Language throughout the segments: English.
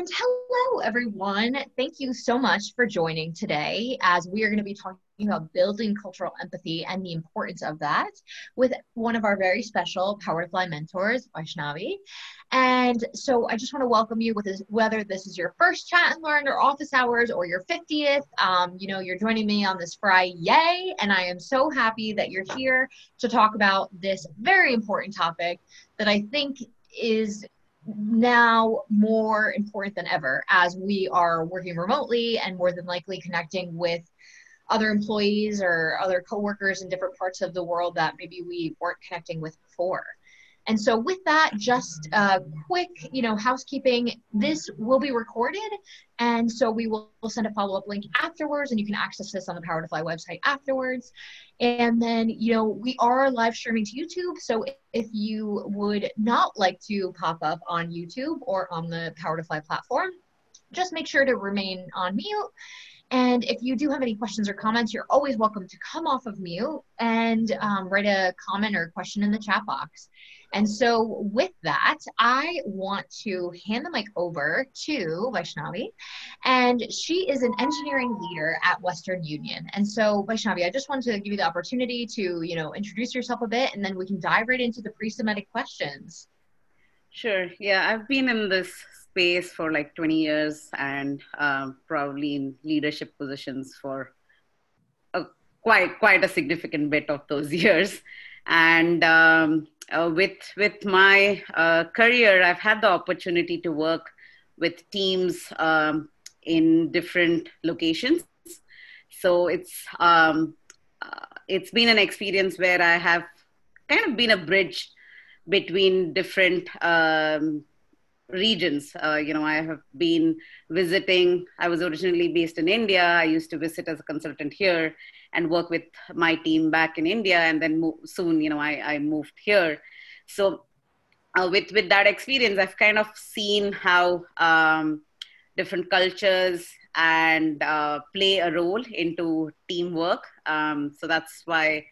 And hello, everyone. Thank you so much for joining today as we are going to be talking about building cultural empathy and the importance of that with one of our very special Power to Fly mentors, Vaishnavi. And so I just want to welcome you with this, whether this is your first chat and learn or office hours or your 50th. Um, you know, you're joining me on this Friday. Yay! And I am so happy that you're here to talk about this very important topic that I think is now more important than ever as we are working remotely and more than likely connecting with other employees or other coworkers in different parts of the world that maybe we weren't connecting with before. And so with that, just a quick, you know, housekeeping, this will be recorded. And so we will send a follow-up link afterwards and you can access this on the Power to Fly website afterwards. And then, you know, we are live streaming to YouTube. So if you would not like to pop up on YouTube or on the Power to Fly platform, just make sure to remain on mute and if you do have any questions or comments, you're always welcome to come off of mute and um, write a comment or a question in the chat box. And so, with that, I want to hand the mic over to Vaishnavi. And she is an engineering leader at Western Union. And so, Vaishnavi, I just wanted to give you the opportunity to, you know, introduce yourself a bit and then we can dive right into the pre submitted questions. Sure. Yeah, I've been in this space for like 20 years and um, probably in leadership positions for a, quite quite a significant bit of those years. And um, uh, with with my uh, career, I've had the opportunity to work with teams um, in different locations. So it's um, uh, it's been an experience where I have kind of been a bridge between different um, regions. Uh, you know, I have been visiting, I was originally based in India. I used to visit as a consultant here and work with my team back in India. And then mo- soon, you know, I, I moved here. So uh, with, with that experience, I've kind of seen how um, different cultures and uh, play a role into teamwork. Um, so that's why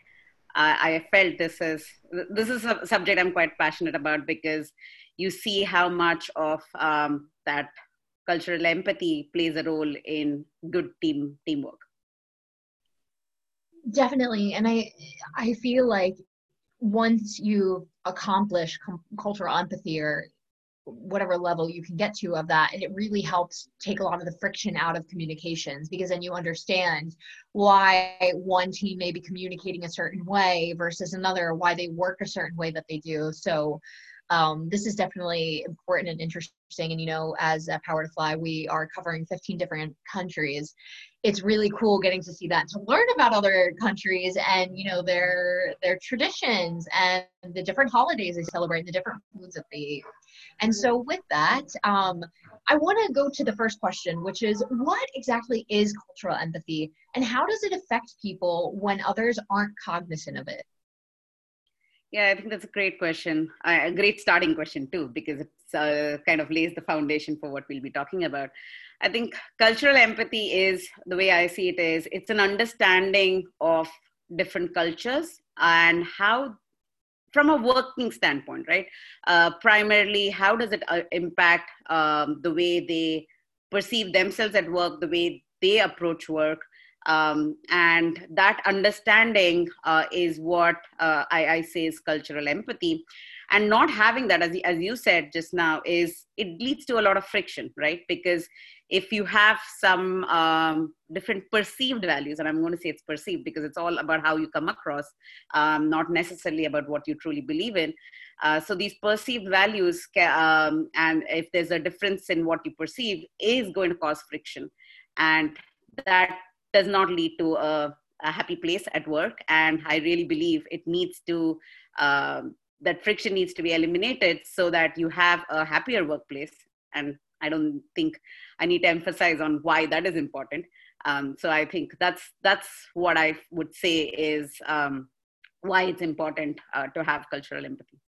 I, I felt this is this is a subject I'm quite passionate about because you see how much of um, that cultural empathy plays a role in good team teamwork. Definitely and i i feel like once you accomplish com- cultural empathy or whatever level you can get to of that and it really helps take a lot of the friction out of communications because then you understand why one team may be communicating a certain way versus another why they work a certain way that they do. So um, this is definitely important and interesting. And, you know, as a Power to Fly, we are covering 15 different countries. It's really cool getting to see that, to learn about other countries and, you know, their their traditions and the different holidays they celebrate, the different foods that they eat. And so, with that, um, I want to go to the first question, which is what exactly is cultural empathy and how does it affect people when others aren't cognizant of it? Yeah, I think that's a great question. a great starting question too, because it uh, kind of lays the foundation for what we'll be talking about. I think cultural empathy is the way I see it is it's an understanding of different cultures and how, from a working standpoint, right? Uh, primarily, how does it uh, impact um, the way they perceive themselves at work, the way they approach work, um, and that understanding uh, is what uh, I, I, say is cultural empathy. And not having that, as, as you said just now, is it leads to a lot of friction, right? Because if you have some um, different perceived values, and I'm going to say it's perceived because it's all about how you come across, um, not necessarily about what you truly believe in. Uh, so these perceived values, um, and if there's a difference in what you perceive, is going to cause friction, and that does not lead to a, a happy place at work. And I really believe it needs to, um, that friction needs to be eliminated so that you have a happier workplace. And I don't think I need to emphasize on why that is important. Um, so I think that's that's what I would say is um, why it's important uh, to have cultural empathy.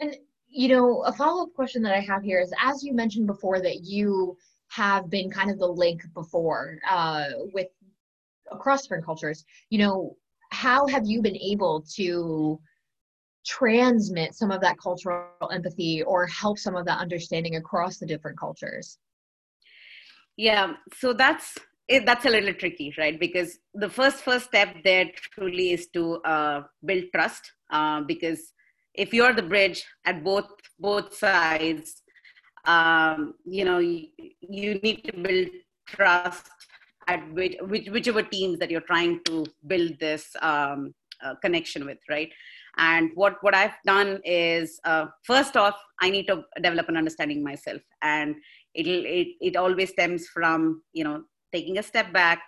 And you know, a follow up question that I have here is, as you mentioned before, that you have been kind of the link before uh, with across different cultures. You know, how have you been able to transmit some of that cultural empathy or help some of that understanding across the different cultures yeah so that's it, that's a little tricky right because the first first step there truly is to uh, build trust uh, because if you're the bridge at both both sides um, you know you, you, need to build trust at which, which, whichever teams that you're trying to build this um, uh, connection with right? And what what i've done is uh, first off i need to develop an understanding myself. And it'll it, it always stems from you know taking a step back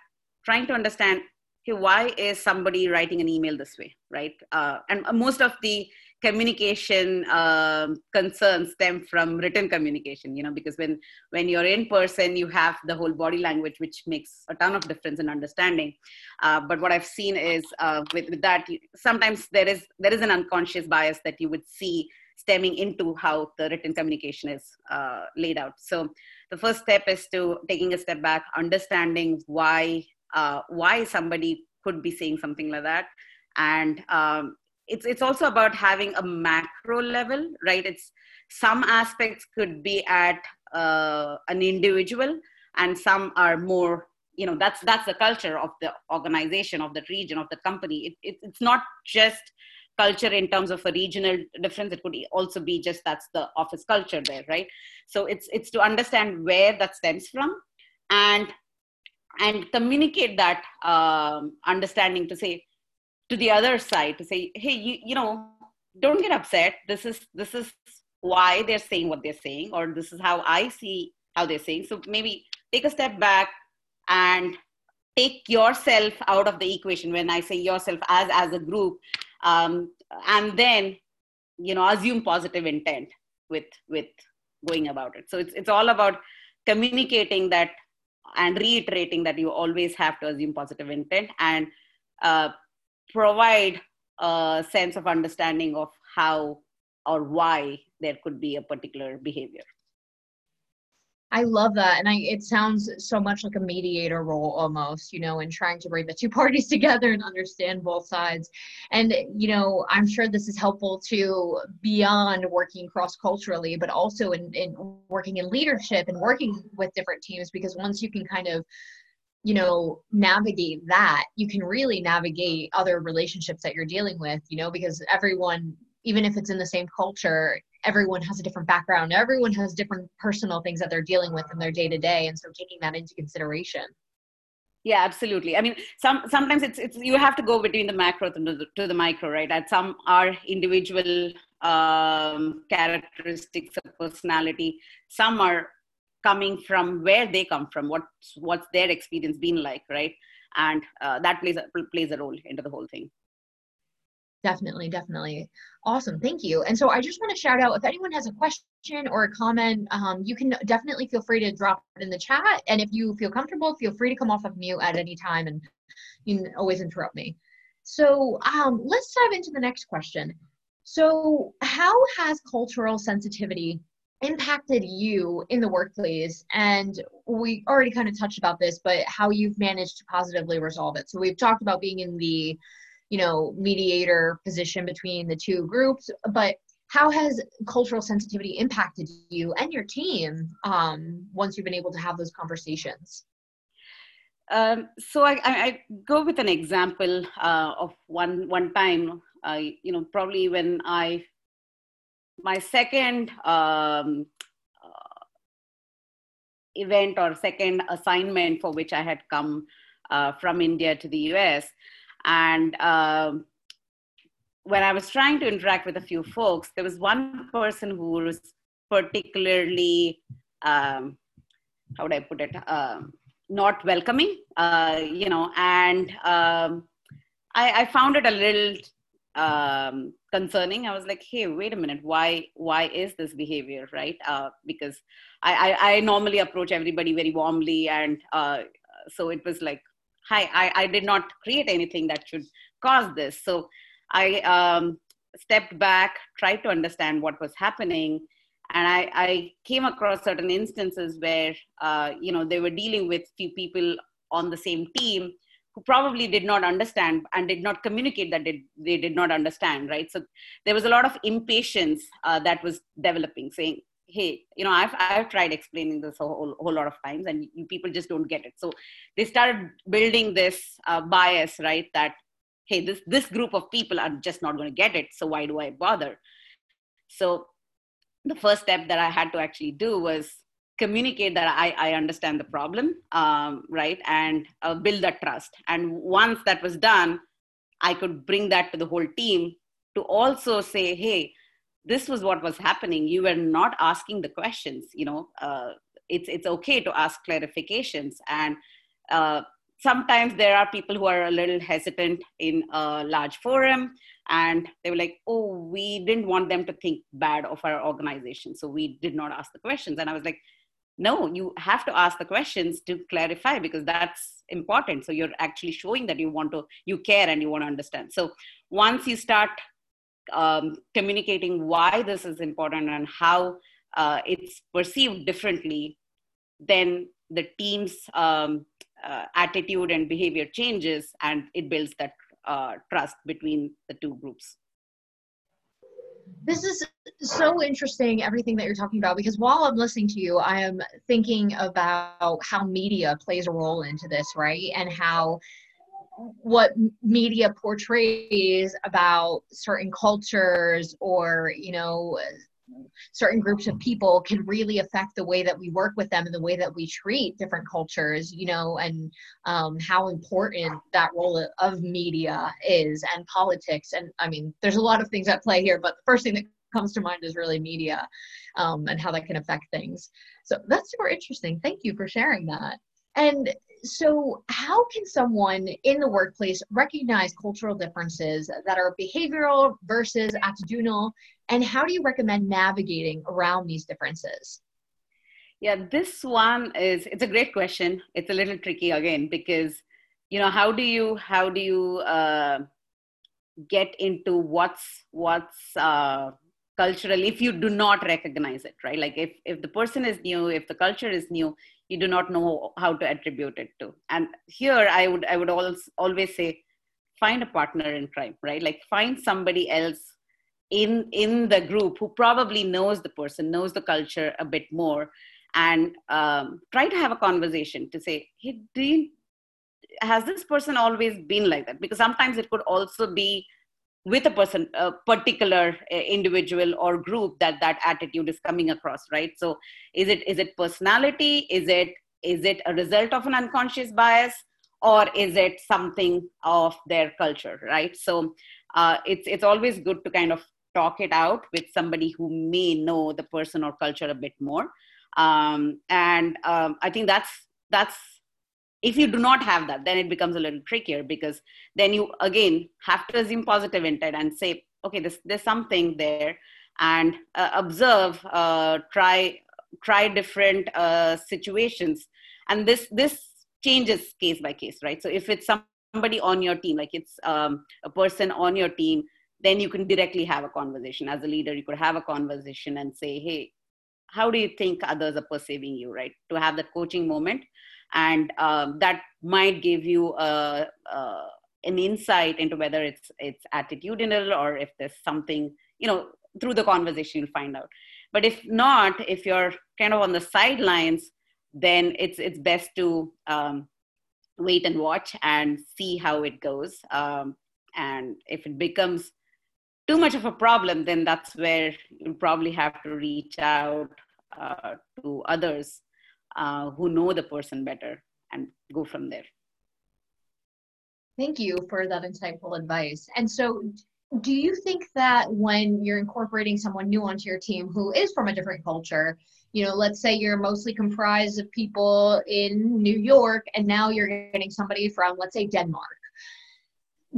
trying to understand okay why is somebody writing an email this way right? Uh, and most of the communication um, concerns stem from written communication you know because when when you're in person you have the whole body language which makes a ton of difference in understanding. Uh, but what i've seen is uh, with, with that sometimes there is there is an unconscious bias that you would see stemming into how the written communication is uh, laid out. So the first step is to taking a step back understanding why uh, why somebody could be saying something like that. And um, it's it's also about having a macro level right? It's some aspects could be at uh, an individual and some are more you know that's that's the culture of the organization of the region of the company. It, it, it's not just culture in terms of a regional difference. It could also be just that's the office culture there right? So it's it's to understand where that stems from and and communicate that um, understanding to say to the other side to say hey you, you know don't get upset. This is this is why they're saying what they're saying or this is how i see how they're saying. So maybe take a step back and take yourself out of the equation. When i say yourself as as a group um, and then you know assume positive intent with with going about it. So it's it's all about communicating that and reiterating that you always have to assume positive intent and uh, provide a sense of understanding of how or why there could be a particular behavior I love that. And I it sounds so much like a mediator role almost, you know, in trying to bring the two parties together and understand both sides. And, you know, I'm sure this is helpful to beyond working cross culturally, but also in, in working in leadership and working with different teams, because once you can kind of you know navigate that you can really navigate other relationships that you're dealing with you know because everyone even if it's in the same culture everyone has a different background. Everyone has different personal things that they're dealing with in their day to day and so taking that into consideration. Yeah absolutely. I mean some sometimes it's it's you have to go between the macro to the, to the micro right? And some are individual um, characteristics of personality some are coming from where they come from what's what's their experience been like right and uh, that plays a, plays a role into the whole thing Definitely, definitely. Awesome. Thank you. And so I just want to shout out if anyone has a question or a comment, um, you can definitely feel free to drop it in the chat. And if you feel comfortable, feel free to come off of mute at any time and you can always interrupt me. So um, let's dive into the next question. So, how has cultural sensitivity impacted you in the workplace? And we already kind of touched about this, but how you've managed to positively resolve it. So, we've talked about being in the you know mediator position between the two groups but how has cultural sensitivity impacted you and your team um, once you've been able to have those conversations um, so I, I, go with an example uh, of one one time uh, you know probably when i my second um, uh, event or second assignment for which i had come uh, from india to the us and um, when I was trying to interact with a few folks, there was one person who was particularly, um, how would I put it, uh, not welcoming, uh, you know, and um, I, I, found it a little um, concerning. I was like, hey, wait a minute, why why is this behavior, right? Uh, because I, I, I, normally approach everybody very warmly, and uh, so it was like, hi, I, I did not create anything that should cause this. So I um, stepped back, tried to understand what was happening. And I, I came across certain instances where, uh, you know, they were dealing with few people on the same team who probably did not understand and did not communicate that they, they did not understand, right? So there was a lot of impatience uh, that was developing, saying, hey, you know, I've, I've tried explaining this a whole, whole lot of times and you, people just don't get it. So they started building this uh, bias, right? That, hey, this, this group of people are just not going to get it. So why do I bother? So the first step that I had to actually do was communicate that I, I understand the problem, um, right? And uh, build that trust. And once that was done, I could bring that to the whole team to also say, hey, this was what was happening. You were not asking the questions. You know, uh, it's it's okay to ask clarifications. And uh, sometimes there are people who are a little hesitant in a large forum, and they were like, "Oh, we didn't want them to think bad of our organization, so we did not ask the questions." And I was like, no you have to ask the questions to clarify because that's important. So you're actually showing that you want to you care and you want to understand. So once you start um, communicating why this is important and how uh, it's perceived differently then the team's um, uh, attitude and behavior changes and it builds that uh, trust between the two groups this is so interesting everything that you're talking about because while i'm listening to you i am thinking about how media plays a role into this right? And how what media portrays about certain cultures or you know certain groups of people can really affect the way that we work with them and the way that we treat different cultures you know and um, how important that role of media is and politics. And i mean there's a lot of things at play here but the first thing that comes to mind is really media um, and how that can affect things. So that's super interesting. Thank you for sharing that. And so, how can someone in the workplace recognize cultural differences that are behavioral versus attitudinal, and how do you recommend navigating around these differences? Yeah, this one is it's a great question. It's a little tricky again because you know how do you how do you uh, get into what's what's uh, cultural if you do not recognize it right like if if the person is new if the culture is new you do not know how to attribute it to. And here i would i would always always say find a partner in crime right? Like find somebody else in in the group who probably knows the person knows the culture a bit more and um, try to have a conversation to say hey do you, has this person always been like that? Because sometimes it could also be with a person a particular uh, individual or group that that attitude is coming across right? So is it is it personality? Is it is it a result of an unconscious bias? Or is it something of their culture right? So uh, it's it's always good to kind of talk it out with somebody who may know the person or culture a bit more. Um, and um, i think that's that's if you do not have that then it becomes a little trickier because then you again have to assume positive intent and say okay this, there's something there and uh, observe uh, try try different uh, situations. And this this changes case by case right? So if it's somebody on your team like it's um, a person on your team then you can directly have a conversation. As a leader you could have a conversation and say hey how do you think others are perceiving you? Right? To have that coaching moment and um, that might give you a, a, an insight into whether it's it's attitudinal or if there's something you know through the conversation you'll find out. But if not if you're kind of on the sidelines then it's it's best to um, wait and watch and see how it goes. Um, and if it becomes too much of a problem then that's where you'll probably have to reach out uh, to others uh, who know the person better and go from there. Thank you for that insightful advice. And so, do you think that when you're incorporating someone new onto your team who is from a different culture, you know, let's say you're mostly comprised of people in New York and now you're getting somebody from, let's say, Denmark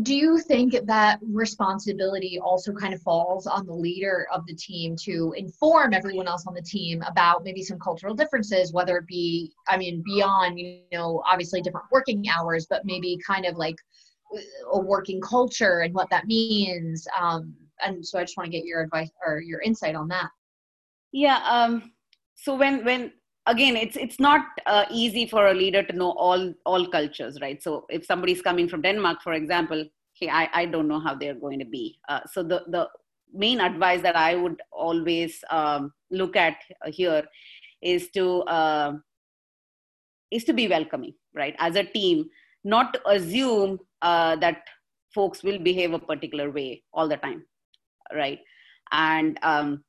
do you think that responsibility also kind of falls on the leader of the team to inform everyone else on the team about maybe some cultural differences whether it be i mean beyond you know obviously different working hours but maybe kind of like a working culture and what that means? Um, and so i just want to get your advice or your insight on that. Yeah um, so when when again it's it's not uh, easy for a leader to know all all cultures right? So if somebody's coming from denmark for example hey i, I don't know how they're going to be. Uh, so the the main advice that i would always um, look at here is to uh, is to be welcoming right? As a team not to assume uh, that folks will behave a particular way all the time right? And um,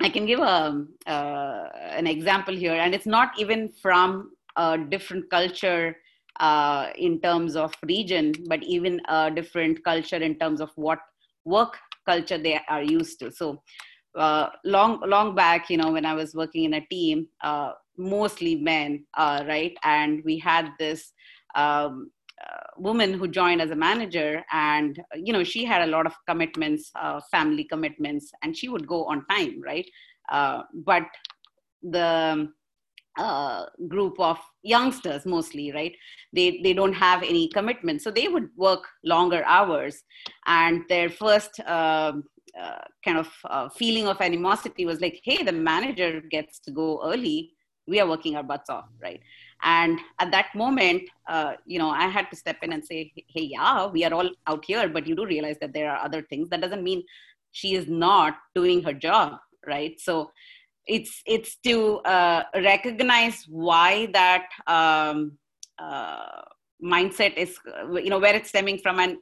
I can give a, uh, an example here, and it's not even from a different culture uh, in terms of region, but even a different culture in terms of what work culture they are used to. So, uh, long long back, you know, when I was working in a team, uh, mostly men, right, and we had this. Um, woman who joined as a manager and you know she had a lot of commitments uh, family commitments and she would go on time right? Uh, but the uh, group of youngsters mostly right they they don't have any commitment. So they would work longer hours and their first um, uh, kind of uh, feeling of animosity was like hey the manager gets to go early we are working our butts off right? And at that moment uh, you know i had to step in and say hey yeah we are all out here but you do realize that there are other things. That doesn't mean she is not doing her job right? So it's it's to uh, recognize why that um, uh, mindset is you know where it's stemming from and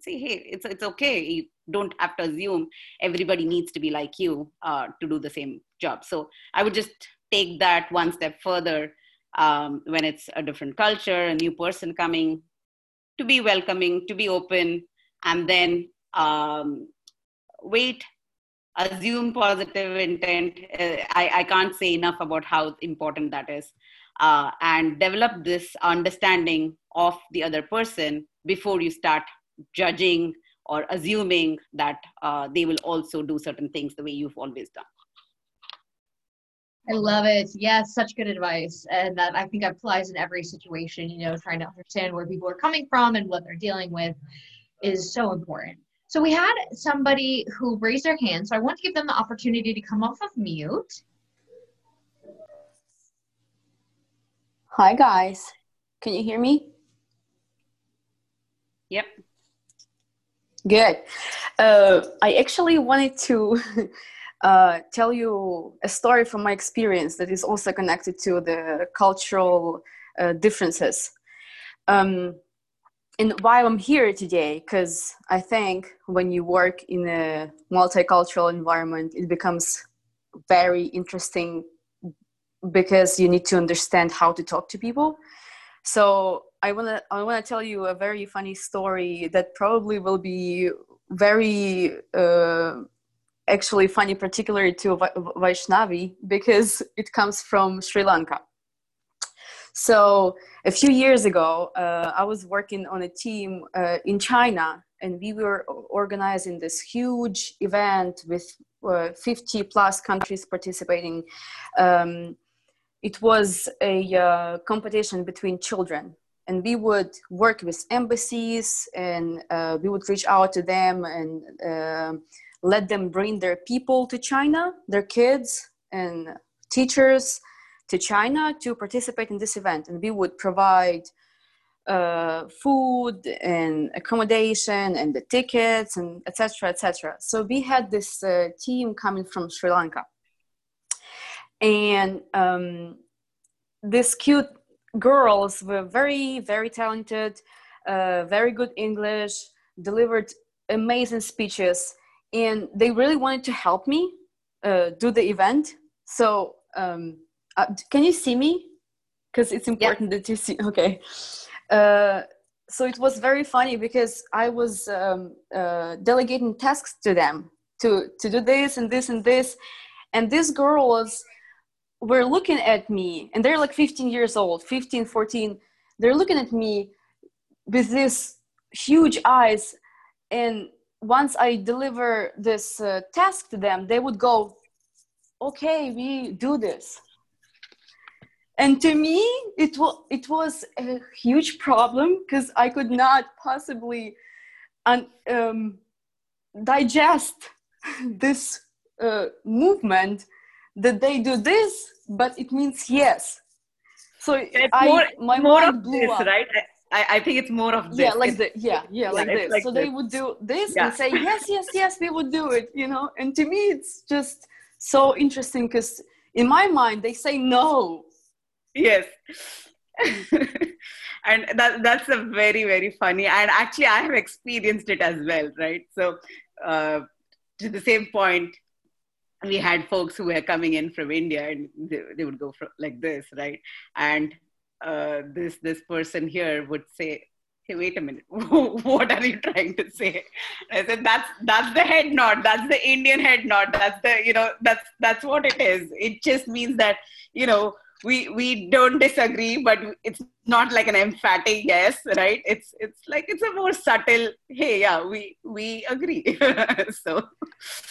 say hey it's it's okay. You don't have to assume everybody needs to be like you uh, to do the same job. So i would just take that one step further um, when it's a different culture, a new person coming, to be welcoming, to be open, and then um, wait, assume positive intent. Uh, I, I can't say enough about how important that is. Uh, and develop this understanding of the other person before you start judging or assuming that uh, they will also do certain things the way you've always done. I love it. Yes, such good advice. And that I think applies in every situation, you know, trying to understand where people are coming from and what they're dealing with is so important. So we had somebody who raised their hand. So I want to give them the opportunity to come off of mute. Hi, guys. Can you hear me? Yep. Good. Uh, I actually wanted to uh, tell you a story from my experience that is also connected to the cultural uh, differences. Um, and why I'm here today, because I think when you work in a multicultural environment, it becomes very interesting because you need to understand how to talk to people. So I wanna I wanna tell you a very funny story that probably will be very uh, actually funny, particularly to Vaishnavi, because it comes from Sri Lanka. So a few years ago, uh, I was working on a team uh, in China, and we were organizing this huge event with uh, 50 plus countries participating. Um, it was a uh, competition between children, and we would work with embassies, and uh, we would reach out to them and uh, let them bring their people to China, their kids and teachers to China to participate in this event. And we would provide uh, food and accommodation and the tickets and etc. etc. So we had this uh, team coming from Sri Lanka. And um, these cute girls were very, very talented, uh, very good English, delivered amazing speeches and they really wanted to help me uh, do the event. So, um, uh, can you see me? Because it's important yeah. that you see. Okay. Uh, so it was very funny because I was um, uh, delegating tasks to them to to do this and this and this, and these girls were looking at me, and they're like 15 years old, 15, 14. They're looking at me with these huge eyes, and once I deliver this uh, task to them, they would go, okay, we do this. And to me, it, wa- it was a huge problem because I could not possibly un- um, digest this uh, movement that they do this but it means yes. So I, more, my more mind blew this, up. right? I, I think it's more of this. Yeah, like the yeah, yeah, like this. like so they would do this Yeah. and say yes, yes, yes, we would do it, you know. And to me, it's just so interesting because in my mind they say no. yes and that that's a very very funny and actually i have experienced it as well right so uh, to the same point we had folks who were coming in from india and they, they would go from, like this right and uh, this this person here would say hey wait a minute what are you trying to say? I said that's that's the head nod that's the indian head nod that's the you know that's that's what it is. It just means that you know we we don't disagree but it's not like an emphatic yes right? It's it's like it's a more subtle hey yeah we we agree. So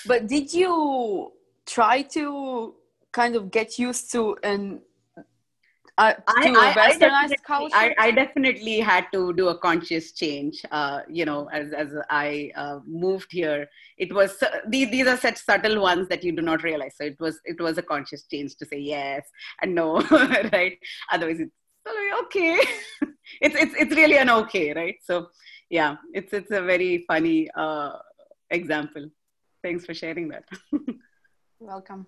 But did you try to kind of get used to an uh, to a westernized definitely, culture? I, I definitely had to do a conscious change. Uh, you know, as as I uh, moved here, it was su- these these are such subtle ones that you do not realize. So it was it was a conscious change to say yes and no, right? Otherwise, it's oh, okay. it's it's it's really an okay, right? So yeah, it's it's a very funny uh, example. Thanks for sharing that. Welcome.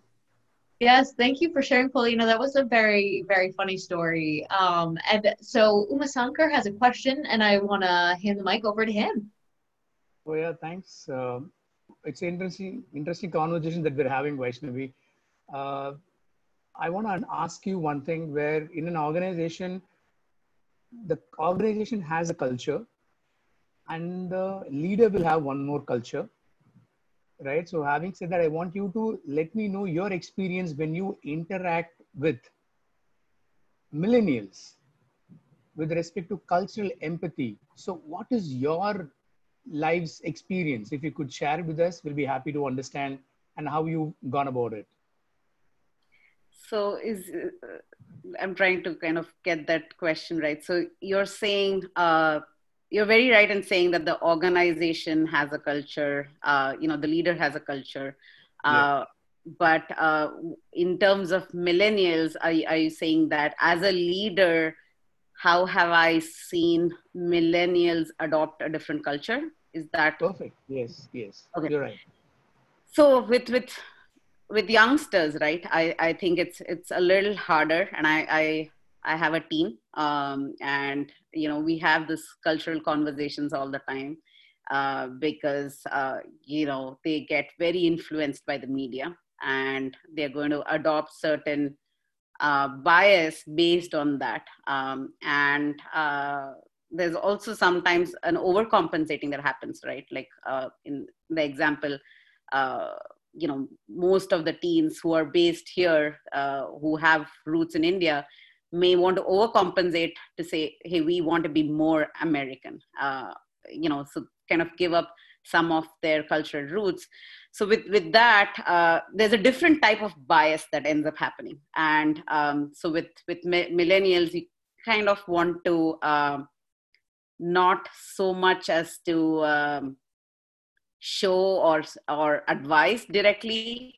Yes, thank you for sharing, Paulina. That was a very, very funny story. Um, and so Uma Sankar has a question, and I want to hand the mic over to him. Oh yeah, thanks. Um it's interesting, interesting conversation that we're having, Vaishnavi. Uh, I want to ask you one thing: where in an organization, the organization has a culture, and the leader will have one more culture, right? So, having said that, I want you to let me know your experience when you interact with millennials with respect to cultural empathy. So, what is your life's experience. If you could share it with us, we'll be happy to understand and how you've gone about it. So is uh, I'm trying to kind of get that question right. So you're saying uh, you're very right in saying that the organization has a culture. Uh, you know, the leader has a culture. Uh, But uh, in terms of millennials, are, are you saying that as a leader, how have I seen millennials adopt a different culture? Is that Perfect. Yes, yes. Okay. You're right. so with with with youngsters right i i think it's it's a little harder and i i i have a team um and you know we have this cultural conversations all the time uh because uh you know they get very influenced by the media and they're going to adopt certain uh bias based on that. Um and uh there's also sometimes an overcompensating that happens right? Like uh in the example uh, you know most of the teens who are based here uh, who have roots in india may want to overcompensate to say hey we want to be more american uh, you know so kind of give up some of their cultural roots. So with with that uh, there's a different type of bias that ends up happening. And um, so with with mi- millennials you kind of want to um, not so much as to um, show or or advise directly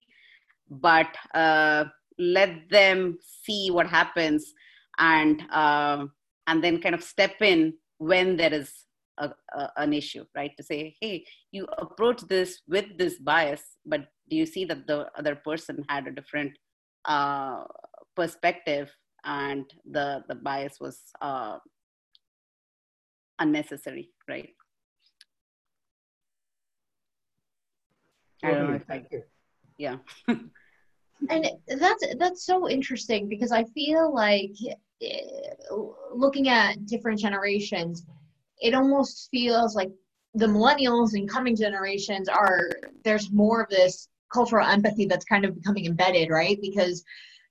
but uh, let them see what happens and um and then kind of step in when there is a, a, an issue right? To say hey you approach this with this bias but do you see that the other person had a different uh, perspective and the the bias was uh, unnecessary right? I don't know if I- yeah And that's that's so interesting because I feel like eh, looking at different generations, it almost feels like the millennials and coming generations are there's more of this cultural empathy that's kind of becoming embedded, right? Because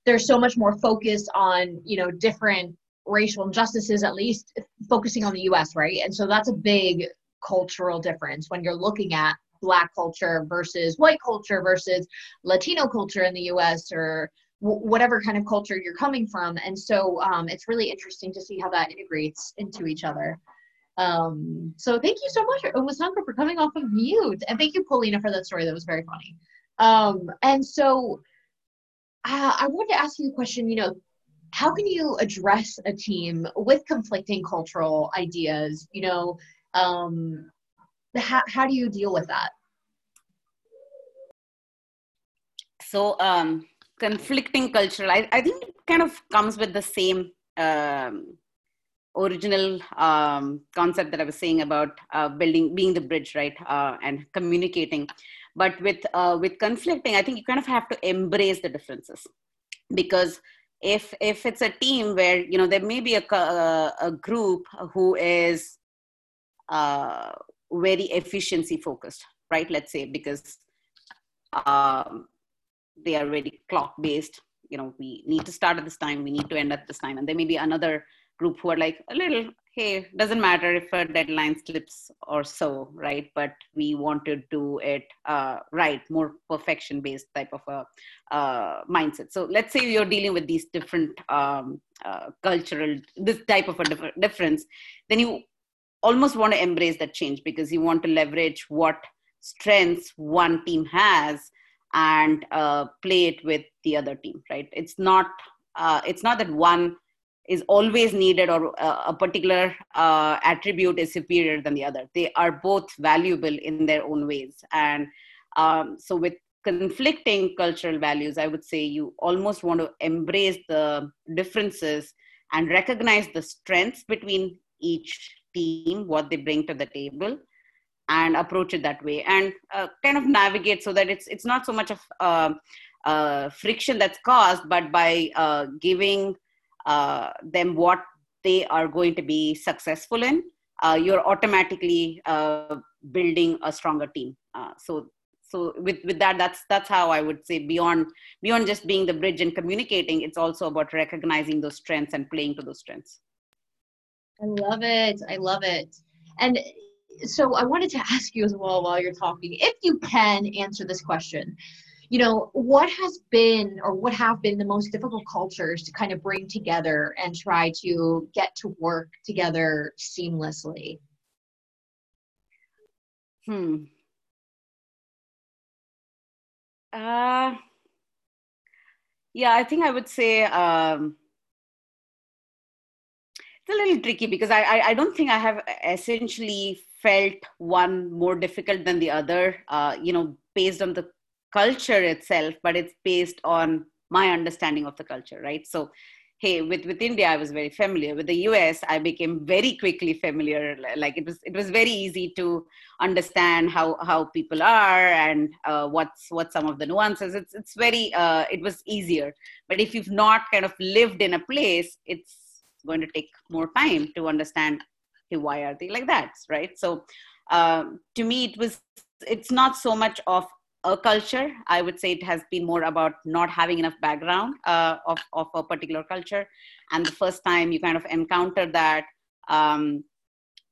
there's so much more focus on you know different racial injustices, at least focusing on the U.S., right? And so that's a big cultural difference when you're looking at black culture versus white culture versus Latino culture in the US or w- whatever kind of culture you're coming from. And so um, it's really interesting to see how that integrates into each other. Um, so thank you so much, Uma Sankar, for coming off of mute. And thank you, Paulina, for that story. That was very funny. Um, and so uh, I wanted to ask you a question. You know, how can you address a team with conflicting cultural ideas? You know, um, how, how do you deal with that? So, um, conflicting cultural, I, I think it kind of comes with the same um, original um, concept that I was saying about uh, building, being the bridge, right, uh, and communicating. But with uh, with conflicting, I think you kind of have to embrace the differences, because if if it's a team where you know there may be a a, a group who is uh, very efficiency focused, right? Let's say because um, they are very clock based. You know, we need to start at this time, we need to end at this time, and there may be another group who are like a little hey doesn't matter if a deadline slips or so right but we want to do it uh, right more perfection based type of a uh, mindset so let's say you're dealing with these different um, uh, cultural this type of a diff- difference then you almost want to embrace that change because you want to leverage what strengths one team has and uh, play it with the other team right it's not uh, it's not that one is always needed or uh, a particular uh, attribute is superior than the other. They are both valuable in their own ways. And um, so, with conflicting cultural values, I would say you almost want to embrace the differences and recognize the strengths between each team, what they bring to the table, and approach it that way, and uh, kind of navigate so that it's it's not so much of uh, uh, friction that's caused, but by uh, giving uh, them what they are going to be successful in, uh, you're automatically building a stronger team. So, so with with that, that's that's how I would say beyond beyond just being the bridge and communicating, it's also about recognizing those strengths and playing to those strengths. I love it. I love it. And so I wanted to ask you as well while you're talking, if you can answer this question you know, what has been or what have been the most difficult cultures to kind of bring together and try to get to work together seamlessly? Hmm. Uh, yeah, I think I would say um, it's a little tricky because I, I, I don't think I have essentially felt one more difficult than the other. Uh, you know, based on the culture itself, but it's based on my understanding of the culture, right? So, hey, with with India, I was very familiar. With the US, I became very quickly familiar. Like it was, it was very easy to understand how how people are and uh, what's what some of the nuances. It's it's very uh, it was easier. But if you've not kind of lived in a place, it's going to take more time to understand. Hey, why are they like that, right? So, um, to me, it was it's not so much of a culture. I would say it has been more about not having enough background uh, of, of a particular culture. And the first time you kind of encounter that, um,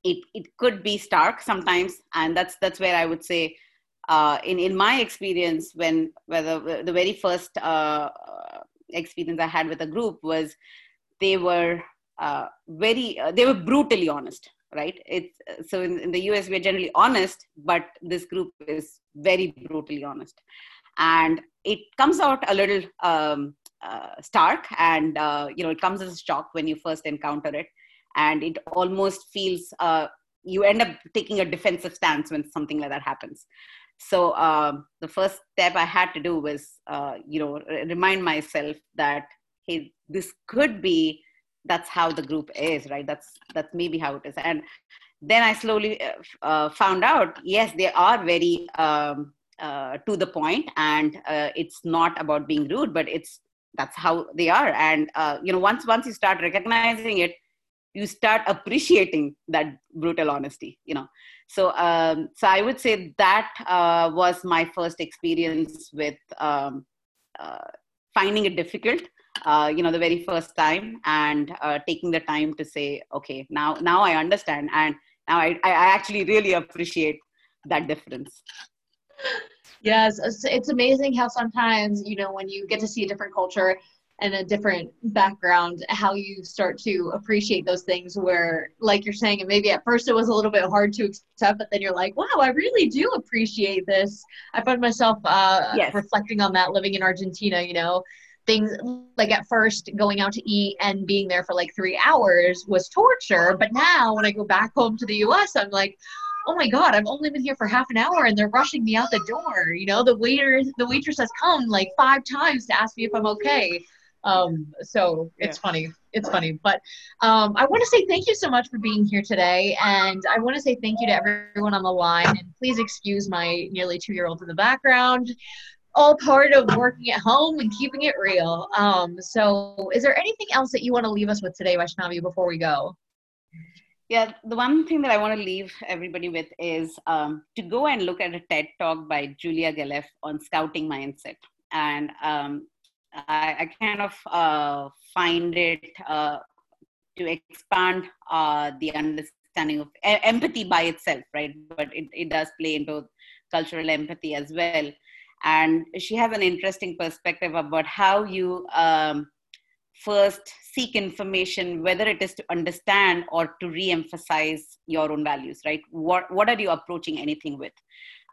it, it could be stark sometimes. And that's, that's where I would say, uh, in, in my experience, when whether the very first uh, experience I had with a group was they were uh, very, uh, they were brutally honest right? It's so in, in the us we're generally honest but this group is very brutally honest. And it comes out a little um, uh, stark and uh, you know it comes as a shock when you first encounter it. And it almost feels uh, you end up taking a defensive stance when something like that happens. So the first step i had to do was uh, you know remind myself that hey this could be that's how the group is right? That's that's maybe how it is. And then i slowly uh, uh, found out yes they are very um, uh, to the point and uh, it's not about being rude but it's that's how they are. And uh, you know once once you start recognizing it you start appreciating that brutal honesty you know. So um, so i would say that uh, was my first experience with um, finding it difficult uh, you know the very first time and uh, taking the time to say okay now now i understand and now i, I actually really appreciate that difference yes it's amazing how sometimes you know when you get to see a different culture and a different background how you start to appreciate those things where like you're saying and maybe at first it was a little bit hard to accept but then you're like wow i really do appreciate this i find myself uh, yes. reflecting on that living in argentina you know things like at first going out to eat and being there for like three hours was torture. But now when I go back home to the US, I'm like, oh my god i've only been here for half an hour and they're rushing me out the door you know the waiter the waitress has come like five times to ask me if i'm okay um, so it's yeah. funny. It's funny. But um, I want to say thank you so much for being here today. And I want to say thank you to everyone on the line. And please excuse my nearly two year old in the background. All part of working at home and keeping it real. Um, so, is there anything else that you want to leave us with today, Vaishnavi, before we go? Yeah, the one thing that I want to leave everybody with is um, to go and look at a TED talk by Julia Galef on scouting mindset. And um, I, I kind of uh, find it uh, to expand uh, the understanding of empathy by itself, right? But it, it does play into cultural empathy as well. And she has an interesting perspective about how you um, first seek information, whether it is to understand or to re-emphasize your own values, right? What, what are you approaching anything with?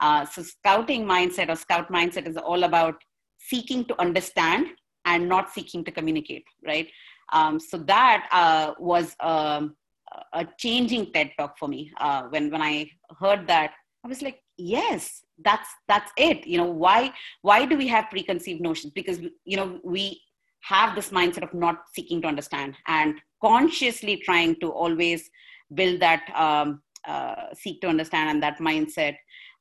Uh, so scouting mindset or scout mindset is all about seeking to understand and not seeking to communicate, right? Um, so that uh, was um, a changing TED talk for me. Uh, when when I heard that, I was like, yes, that's that's it. You know, why why do we have preconceived notions? Because you know we have this mindset of not seeking to understand and consciously trying to always build that um, uh, seek to understand and that mindset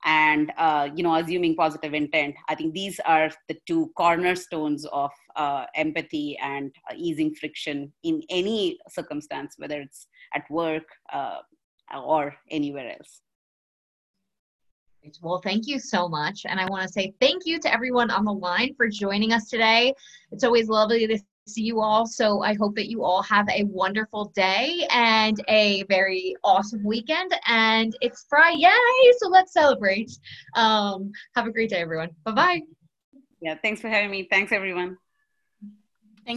and uh, you know assuming positive intent i think these are the two cornerstones of uh, empathy and easing friction in any circumstance whether it's at work uh, or anywhere else well, thank you so much. And I want to say thank you to everyone on the line for joining us today. It's always lovely to see you all. So I hope that you all have a wonderful day and a very awesome weekend. And it's Friday, yay! So let's celebrate. Um, have a great day, everyone. Bye bye. Yeah, thanks for having me. Thanks, everyone.